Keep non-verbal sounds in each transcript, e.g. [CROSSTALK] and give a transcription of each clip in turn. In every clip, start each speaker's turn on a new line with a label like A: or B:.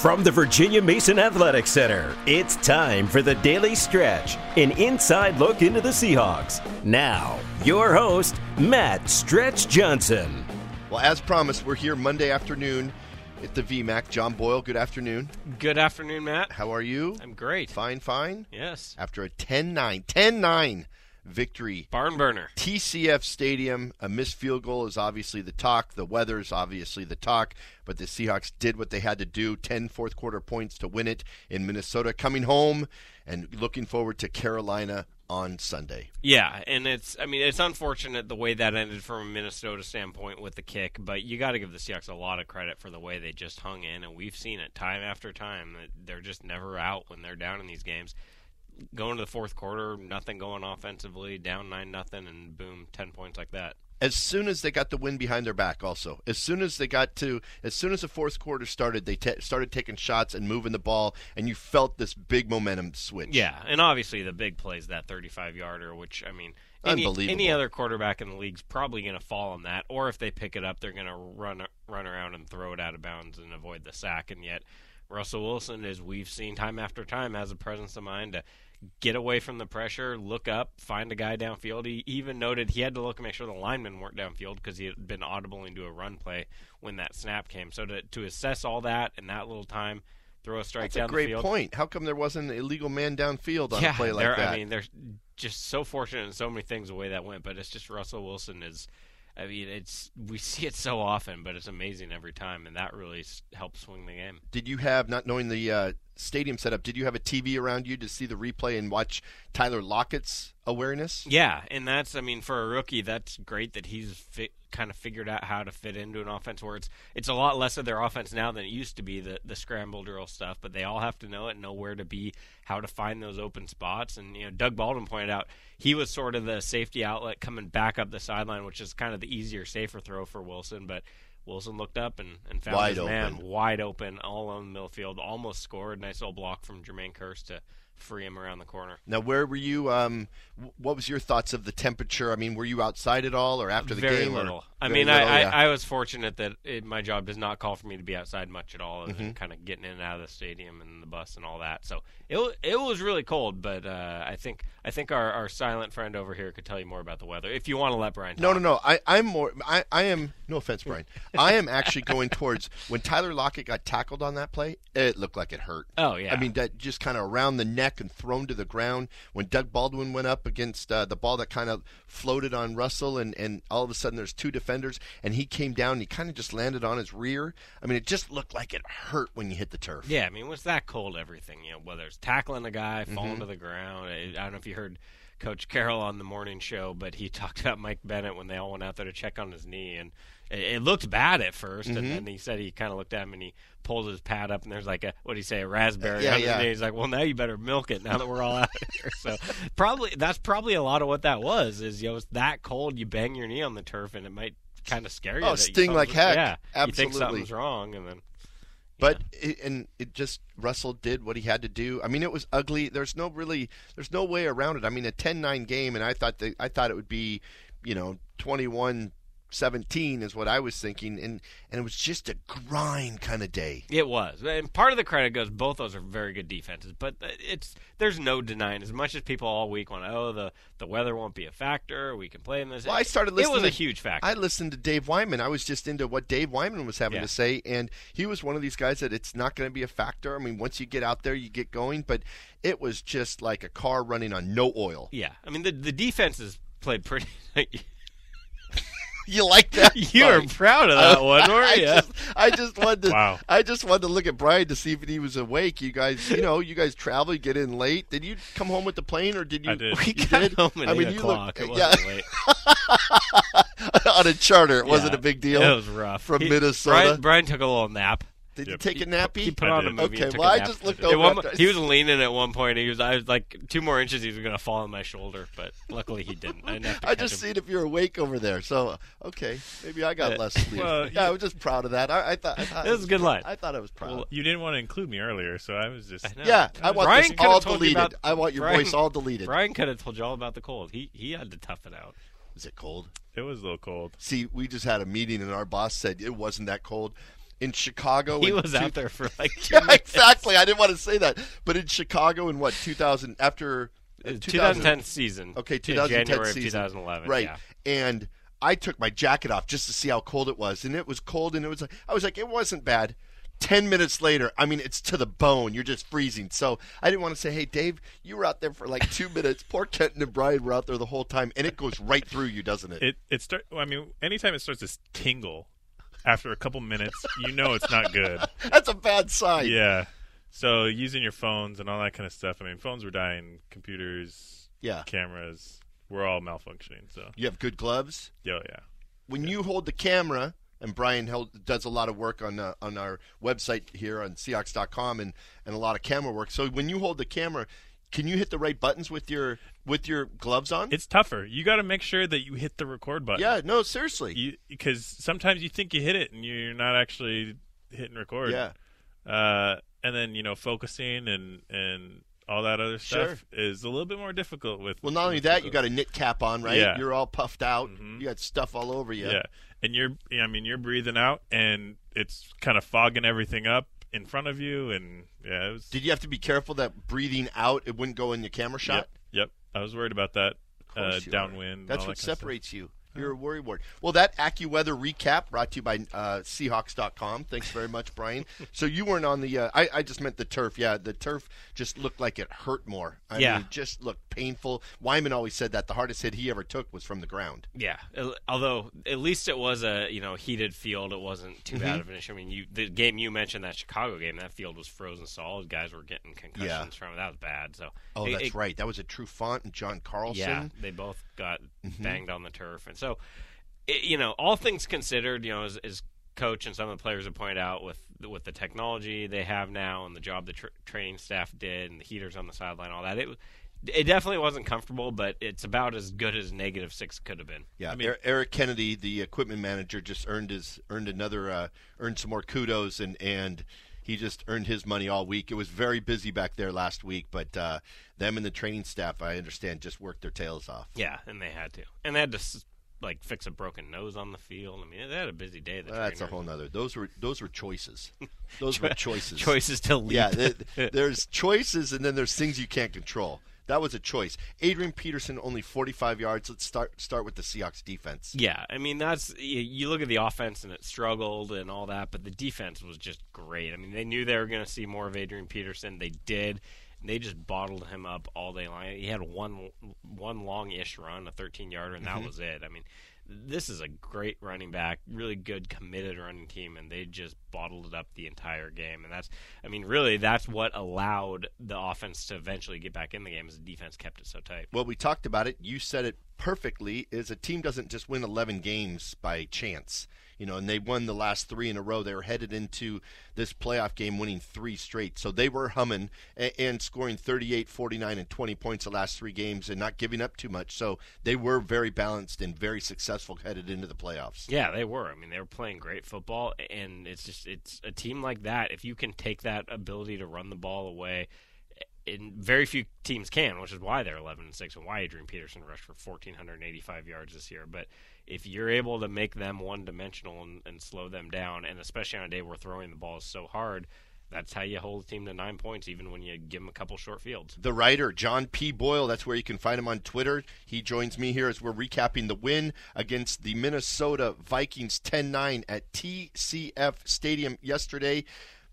A: From the Virginia Mason Athletic Center, it's time for the Daily Stretch, an inside look into the Seahawks. Now, your host, Matt Stretch Johnson.
B: Well, as promised, we're here Monday afternoon at the VMAC. John Boyle, good afternoon.
C: Good afternoon, Matt.
B: How are you?
C: I'm great.
B: Fine, fine.
C: Yes.
B: After a 10 9, 10 9 victory.
C: Barn burner.
B: TCF Stadium, a missed field goal is obviously the talk. The weather is obviously the talk. But the Seahawks did what they had to do 10 fourth quarter points to win it in Minnesota. Coming home and looking forward to Carolina on Sunday.
C: Yeah, and it's I mean it's unfortunate the way that ended from a Minnesota standpoint with the kick, but you got to give the Seahawks a lot of credit for the way they just hung in, and we've seen it time after time that they're just never out when they're down in these games. Going to the fourth quarter, nothing going offensively, down nine nothing, and boom, ten points like that.
B: As soon as they got the win behind their back, also as soon as they got to, as soon as the fourth quarter started, they t- started taking shots and moving the ball, and you felt this big momentum switch.
C: Yeah, and obviously the big plays that 35 yarder, which I mean, any, any other quarterback in the league's probably going to fall on that, or if they pick it up, they're going to run run around and throw it out of bounds and avoid the sack. And yet, Russell Wilson, as we've seen time after time, has a presence of mind to get away from the pressure, look up, find a guy downfield. He even noted he had to look and make sure the linemen weren't downfield because he had been audible into a run play when that snap came. So to to assess all that in that little time, throw a strike
B: That's
C: down
B: a great point. How come there wasn't an illegal man downfield on
C: yeah,
B: a play like that?
C: I mean, they're just so fortunate in so many things the way that went. But it's just Russell Wilson is. I mean, it's we [LAUGHS] see it so often, but it's amazing every time, and that really helps swing the game.
B: did you have, not knowing the uh, stadium setup, did you have a TV around you to see the replay and watch Tyler Lockett's awareness?
C: Yeah, and that's I mean for a rookie, that's great that he's fi- kind of figured out how to fit into an offense where it's it's a lot less of their offense now than it used to be the the scramble drill stuff, but they all have to know it, and know where to be, how to find those open spots, and you know Doug Baldwin pointed out he was sort of the safety outlet coming back up the sideline, which is kind of the easier, safer throw for Wilson, but. Wilson looked up and, and found
B: Wide
C: his man
B: open.
C: wide open, all on the middle field, almost scored. Nice little block from Jermaine Kearse to free him around the corner.
B: Now, where were you? Um, what was your thoughts of the temperature? I mean, were you outside at all, or after the
C: very
B: game? or-
C: little. I
B: Very
C: mean,
B: little,
C: I,
B: yeah.
C: I, I was fortunate that it, my job does not call for me to be outside much at all,
B: Mm-hmm.
C: and kind of getting in and out of the stadium and the bus and all that. So it it was really cold, but uh, I think I think our, our silent friend over here could tell you more about the weather if you want to let Brian.
B: No, no, no. I, I'm more. I, I am. No offense, Brian. I am actually going towards [LAUGHS] when Tyler Lockett got tackled on that play. It looked like it hurt.
C: Oh yeah.
B: I mean, that just kind of around the neck and thrown to the ground. When Doug Baldwin went up against uh, the ball that kind of floated on Russell, and, and all of a sudden there's two defenders, and he came down and he kind of just landed on his rear. I mean, it just looked like it hurt when you hit the turf.
C: Yeah, I mean, was that cold? Everything, you know, whether it's tackling a guy, falling
B: Mm-hmm.
C: to the ground. I, I don't know if you heard Coach Carroll on the morning show, but he [LAUGHS] talked about Mike Bennett when they all went out there to check on his knee, and it, it looked bad at 1st
B: Mm-hmm.
C: and then he said he kind of looked at him and he pulled his pad up, and there's like a what do you say, a raspberry
B: Yeah,
C: on his
B: yeah.
C: knee. He's like, well, now you better milk it now that we're all out here. So probably that's probably a lot of what that was. Is you know, it's that cold, you bang your knee on the turf, and it might kind of scare you.
B: Oh, sting like heck.
C: Yeah, you think
B: Absolutely.
C: something's wrong, and then.
B: But it, and it just Russell did what he had to do. I mean, it was ugly. There's no really, there's no way around it. I mean, a 10-9 game, and I thought that I thought it would be, you know, 21 17 is what I was thinking, and and it was just a grind kind of day.
C: It was, and part of the credit goes. Both those are very good defenses, but it's there's no denying. As much as people all week want, oh, the the weather won't be a factor. We can play in this.
B: Well, I started listening.
C: It was a huge factor.
B: I listened to Dave Wyman. I was just into what Dave Wyman was having
C: Yeah.
B: to say, and he was one of these guys that it's not going to be a factor. I mean, once you get out there, you get going, but it was just like a car running on no oil.
C: yeah, I mean the the defenses played pretty. [LAUGHS]
B: You like that? [LAUGHS]
C: you were proud of that one, weren't [LAUGHS]
B: I just, I just wanted to,
C: Wow.
B: I just wanted to look at Brian to see if he was awake. You guys, you know, you guys travel, you get in late. Did you come home with the plane, or did you?
D: I did.
C: we
B: You
C: got
B: did?
C: home at
B: I mean,
C: eight
B: you
C: o'clock.
B: yeah.
C: wasn't late. [LAUGHS]
B: on a charter. It wasn't a big deal.
C: It was rough
B: From
C: He-
B: Minnesota?
C: Brian, Brian took a little nap.
B: Did you
D: Yep.
B: take a nappy?
C: He put
D: I
C: on a
D: did.
C: movie.
B: Okay,
C: and took
B: well,
C: a
B: I
C: nap.
B: just looked
C: At
B: over
C: one
B: after I-
C: mo- he was leaning at one point. He was, I was like two more inches. He was going to fall on my shoulder, but luckily he didn't. I, didn't have to [LAUGHS]
B: I just
C: him.
B: seen if you're awake over there. So uh, okay, maybe I got
C: Yeah.
B: less sleep.
D: Well,
B: yeah,
D: you-
B: I was just proud of that. I, I thought I thought
C: It was a good line.
B: I thought I was proud.
D: Well, you didn't want to include me earlier, so I was just.
C: I
B: yeah, I want
C: Brian
B: this
C: could've
B: all deleted.
C: about-
B: I want your
C: Brian-
B: voice all deleted.
C: Brian could have told you all about the cold. He he had to tough it out.
B: Is it cold?
D: It was a little cold.
B: See, we just had a meeting and our boss said it wasn't that cold. In Chicago.
C: He
B: in
C: was
B: two-
C: out there for like [LAUGHS] two
B: Yeah,
C: minutes.
B: exactly. I didn't want to say that, but in Chicago in what 2000 after uh,
C: 2010 season.
B: Okay,
C: in
B: 2010
C: January
B: season.
C: of 2011.
B: Right.
C: Yeah.
B: And I took my jacket off just to see how cold it was, and it was cold, and it was. Like I was like, it wasn't bad. Ten minutes later, I mean, it's to the bone. You're just freezing. So I didn't want to say, "Hey, Dave, you were out there for like two minutes." Poor Kenton and Brian were out there the whole time, and it goes right through you, doesn't it?
D: It it start. I mean, anytime it starts to tingle after a couple minutes, you know it's not good. [LAUGHS]
B: That's a bad sign.
D: Yeah. So using your phones and all that kind of stuff. I mean, phones were dying, computers,
B: Yeah.
D: cameras, we're all malfunctioning. So
B: You have good gloves.
D: yeah, yeah.
B: when you hold the camera, and Brian held, does a lot of work on uh, on our website here on Seahawks.com and, and a lot of camera work. So when you hold the camera, can you hit the right buttons with your with your gloves on?
D: It's tougher. You got to make sure that you hit the record button.
B: yeah, no, seriously.
D: because sometimes you think you hit it and you're not actually hitting record.
B: yeah,
D: Uh, and then you know focusing and and all that other stuff is a little bit more difficult with.
B: Well, not only that, you got a knit cap on, right?
D: Yeah.
B: You're all puffed out.
D: Mhm.
B: You got stuff all over you.
D: yeah. and you're I mean you're breathing out and it's kind of fogging everything up in front of you and yeah it was.
B: Did you have to be careful that breathing out it wouldn't go in your camera shot?
D: Yep, yep. I was worried about that. Uh, downwind.
B: That's
D: all
B: what
D: that
B: separates you. You're a worry ward. Well, that AccuWeather recap brought to you by uh, Seahawks.com. Thanks very much, Brian. so you weren't on the. Uh, I, I just meant the turf. Yeah, the turf just looked like it hurt more. I
C: Yeah.
B: mean, it just looked painful. Wyman always said that the hardest hit he ever took was from the ground.
C: Yeah, although at least it was a you know heated field. It wasn't too
B: Mm-hmm.
C: bad of an issue. I mean, you the game you mentioned that Chicago game, that field was frozen solid. Guys were getting concussions
B: Yeah.
C: from it. That was bad. So
B: Oh,
C: it-
B: that's
C: it-
B: right. That was a true font and John Carlson.
C: Yeah, they both got
B: Mm-hmm.
C: banged on the turf, and so it, you know, all things considered, you know, as, as coach and some of the players have pointed out with with the technology they have now and the job the tr- training staff did and the heaters on the sideline, all that, it it definitely wasn't comfortable, but it's about as good as negative six could have been.
B: Yeah, I
D: mean-
B: Er- Eric Kennedy, the equipment manager, just earned his earned another uh, earned some more kudos and and he just earned his money all week. It was very busy back there last week, but uh, them and the training staff, I understand, just worked their tails off.
C: Yeah, and they had to, and they had to like fix a broken nose on the field. I mean, they had a busy day.
B: Well, that's a whole nother. Those were those were choices. [LAUGHS] Those were choices.
C: choices to lead.
B: Yeah, th- [LAUGHS] there's choices and then there's things you can't control. That was a choice. Adrian Peterson only 45 yards. Let's start start with the Seahawks defense.
C: Yeah, I mean that's you, look at the offense and it struggled and all that, but the defense was just great. I mean, they knew they were going to see more of Adrian Peterson. They did. They just bottled him up all day long. He had one one long-ish run, a 13-yarder, and that mm-hmm. was it. I mean, this is a great running back, really good committed running team, and they just bottled it up the entire game. And that's, I mean, really, that's what allowed the offense to eventually get back in the game, as the defense kept it so tight.
B: Well, we talked about it. You said it perfectly. Is a team doesn't just win 11 games by chance. You know, and they won the last three in a row. They were headed into this playoff game winning three straight. So they were humming and, and scoring 38, 49, and 20 points the last three games and not giving up too much. So they were very balanced and very successful headed into the playoffs.
C: Yeah, they were. I mean, they were playing great football, and it's just it's a team like that. If you can take that ability to run the ball away, and very few teams can, which is why they're 11 and six, and why Adrian Peterson rushed for 1,485 yards this year. But if you're able to make them one dimensional and, and slow them down, and especially on a day where throwing the ball is so hard. That's how you hold a team to nine points, even when you give them a couple short fields.
B: the writer John P. Boyle. That's where you can find him on Twitter. He joins me here as we're recapping the win against the Minnesota Vikings 10-9 at TCF Stadium yesterday.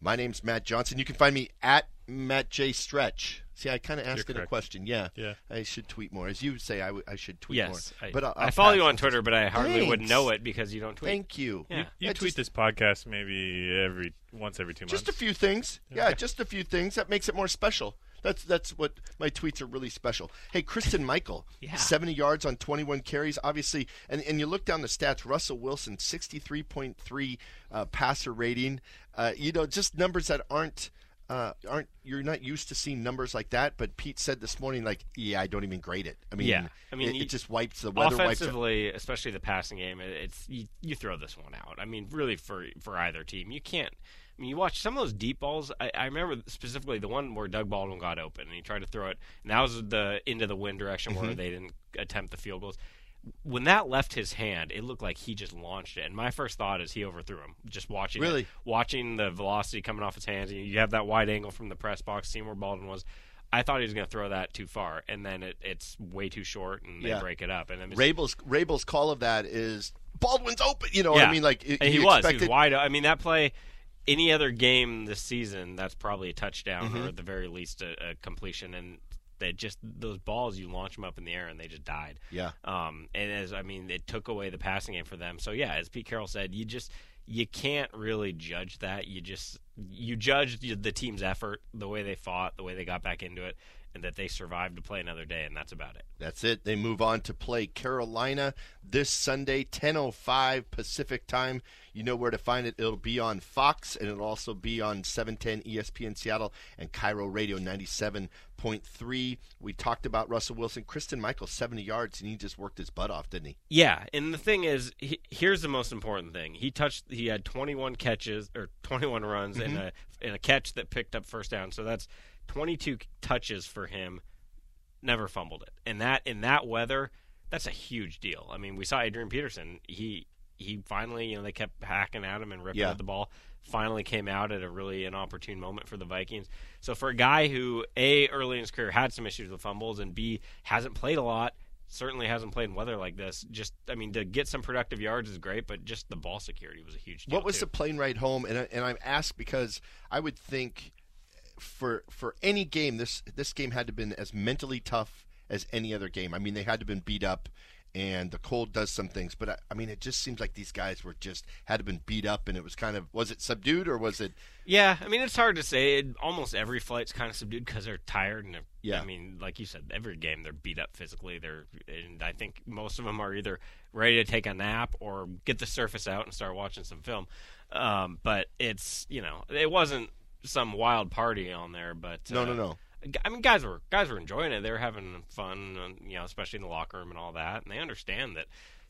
B: My name's Matt Johnson. You can find me at Matt J Stretch. See, I kind of asked it a question. Yeah,
D: Yeah.
B: I should tweet more, as you would say. I, w- I should tweet
C: Yes,
B: more.
C: I,
B: but I'll,
C: I
B: I'll
C: follow you on Twitter, but I hardly would know it because you don't tweet.
B: Thank you.
C: Yeah.
D: You
B: I
D: tweet
B: just-
D: this podcast maybe every once every two months.
B: Just a few things. Yeah, just a few things. That makes it more special. That's that's what my tweets are really special. Hey, Christine Michael, [LAUGHS]
C: Yeah.
B: 70 yards on 21 carries. Obviously, and, and you look down the stats. Russell Wilson, 63.3 uh, passer rating. Uh, you know, just numbers that aren't uh, aren't you're not used to seeing numbers like that. But Pete said this morning, like, yeah, I don't even grade it. I mean,
C: Yeah. I mean,
B: it,
C: you-
B: it just wipes the weather wipes.
C: offensively, especially the passing game, it- it's you, you throw this one out. I mean, really for for either team, you can't. I mean, you watch some of those deep balls. I, I remember specifically the one where Doug Baldwin got open and he tried to throw it, and that was the into the wind direction
B: Mm-hmm.
C: where they didn't attempt the field goals. when that left his hand, it looked like he just launched it. And my first thought is he overthrew him. Just watching, it.
B: Really?
C: watching the velocity coming off his hands. And you have that wide angle from the press box, seeing where Baldwin was. I thought he was going to throw that too far, and then it, it's way too short, and they
B: Yeah.
C: break it up. And then
B: Raible's Raible's call of that is Baldwin's open. You know,
C: Yeah.
B: I mean, like
C: and he, was. He was wide. I mean, that play. Any other game this season, that's probably a touchdown
B: Mm-hmm.
C: or at the very least a, a completion. And they just those balls, you launch them up in the air and they just died.
B: Yeah.
C: Um, and as I mean, it took away the passing game for them. So yeah, as Pete Carroll said, you just you can't really judge that. You just you judge the team's effort, the way they fought, the way they got back into it, and that they survive to play another day, and that's about it.
B: That's it. They move on to play Carolina this Sunday, 10:05 Pacific time. You know where to find it. It'll be on Fox and it'll also be on 710 ESPN Seattle and KIRO Radio 97.3. We talked about Russell Wilson, Christine Michael 70 yards and he just worked his butt off, didn't he?
C: Yeah, and the thing is, he, here's the most important thing. He touched. He had 21 catches or 21 runs mm-hmm. and a and a catch that picked up first down. So that's 22 touches for him. Never fumbled it, and that in that weather, that's a huge deal. I mean, we saw Adrian Peterson. He he finally, you know, they kept hacking at him and ripping
B: Yeah.
C: at the ball. Finally came out at a really inopportune moment for the Vikings. So for a guy who a early in his career had some issues with fumbles and b hasn't played a lot, certainly hasn't played in weather like this. Just I mean to get some productive yards is great, but just the ball security was a huge deal.
B: What was
C: too.
B: the plane ride home? And I, and I'm asked because I would think for for any game this this game had to have been as mentally tough as any other game. I mean, they had to have been beat up, and the cold does some things. But I, I mean, it just seems like these guys were just had to have been beat up, and it was kind of was it subdued or was it?
C: Yeah, I mean it's hard to say. It, almost every flight's kind of subdued because they're tired, and they're-
B: Yeah.
C: I mean, like you said, every game they're beat up physically. They're, and I think most of them are either ready to take a nap or get the surface out and start watching some film. Um, but it's you know, it wasn't some wild party on there, but
B: No,
C: uh,
B: no, no.
C: I mean, guys were guys were enjoying it. They were having fun, you know, especially in the locker room and all that. And they understand that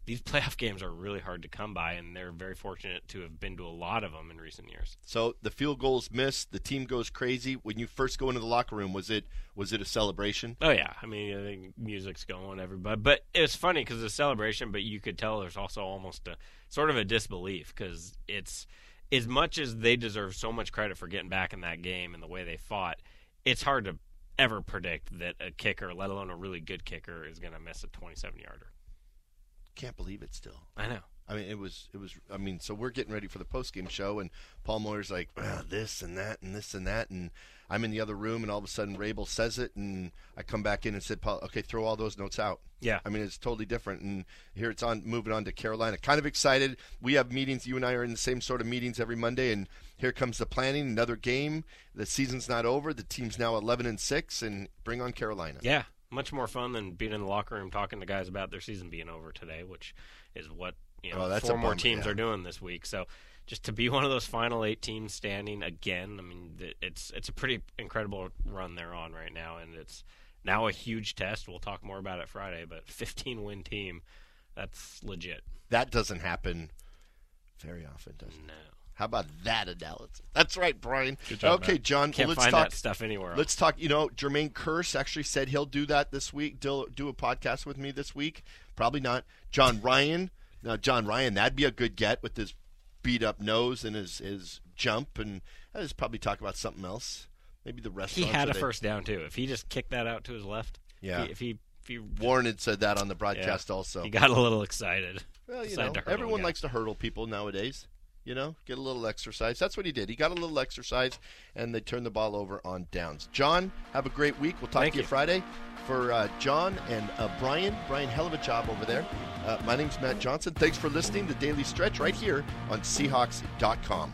C: these [LAUGHS] playoff games are really hard to come by, and they're very fortunate to have been to a lot of them in recent years.
B: So the field goals missed, the team goes crazy. When you first go into the locker room, was it was it a celebration?
C: Oh yeah, I mean, I think music's going, everybody. But it was funny because it's a celebration, but you could tell there's also almost a sort of a disbelief because it's as much as they deserve so much credit for getting back in that game and the way they fought. It's hard to ever predict that a kicker, let alone a really good kicker, is going to miss a 27 yarder.
B: Can't believe it still.
C: I know.
B: I mean, it was it was. I mean, so we're getting ready for the post game show, and Paul Moyer's like "Ah, this and that and this and that, and I'm in the other room, and all of a sudden Raible says it, and I come back in and said, Paul, okay, throw all those notes out.
C: Yeah.
B: I mean, it's totally different, and here it's on moving on to Carolina. Kind of excited. We have meetings. You and I are in the same sort of meetings every Monday, and here comes the planning. Another game. The season's not over. The team's now 11 and six, and bring on Carolina.
C: Yeah, much more fun than being in the locker room talking to guys about their season being over today, which is what you oh, know
B: Oh, that's
C: four more
B: bummer,
C: teams
B: yeah.
C: are doing this week. So just to be [LAUGHS] one of those final eight teams standing again, I mean, it's it's a pretty incredible run they're on right now, and it's now a huge test. We'll talk more about it Friday, but [LAUGHS] 15 win team, that's legit.
B: That doesn't happen very often, does it?
C: No,
B: How about that analysis? That's right, Brian. Okay. John.
C: can't
B: let's
C: find
B: talk.
C: that stuff anywhere. Else.
B: Let's talk. You know, Jermaine Kearse actually said he'll do that this week. Do, do a podcast with me this week. Probably not. Jon Ryan. Now, Jon Ryan, that'd be a good get with his beat up nose and his his jump, and I'll just probably talk about something else. Maybe the rest.
C: he had a first down too. If he just kicked that out to his left,
B: Yeah.
C: If he if he,
B: Warren had said that on the broadcast also.
C: he got a little excited.
B: Well, you know, everyone
C: again.
B: likes to hurdle people nowadays. You know, get a little exercise. That's what he did. He got a little exercise, and they turned the ball over on downs. John, have a great week. We'll talk
C: Thank
B: to you,
C: you.
B: Friday. For uh, John and uh, Brian, Brian, hell of a job over there. Uh, my name's Matt Johnson. Thanks for listening to Daily Stretch right here on Seahawks.com.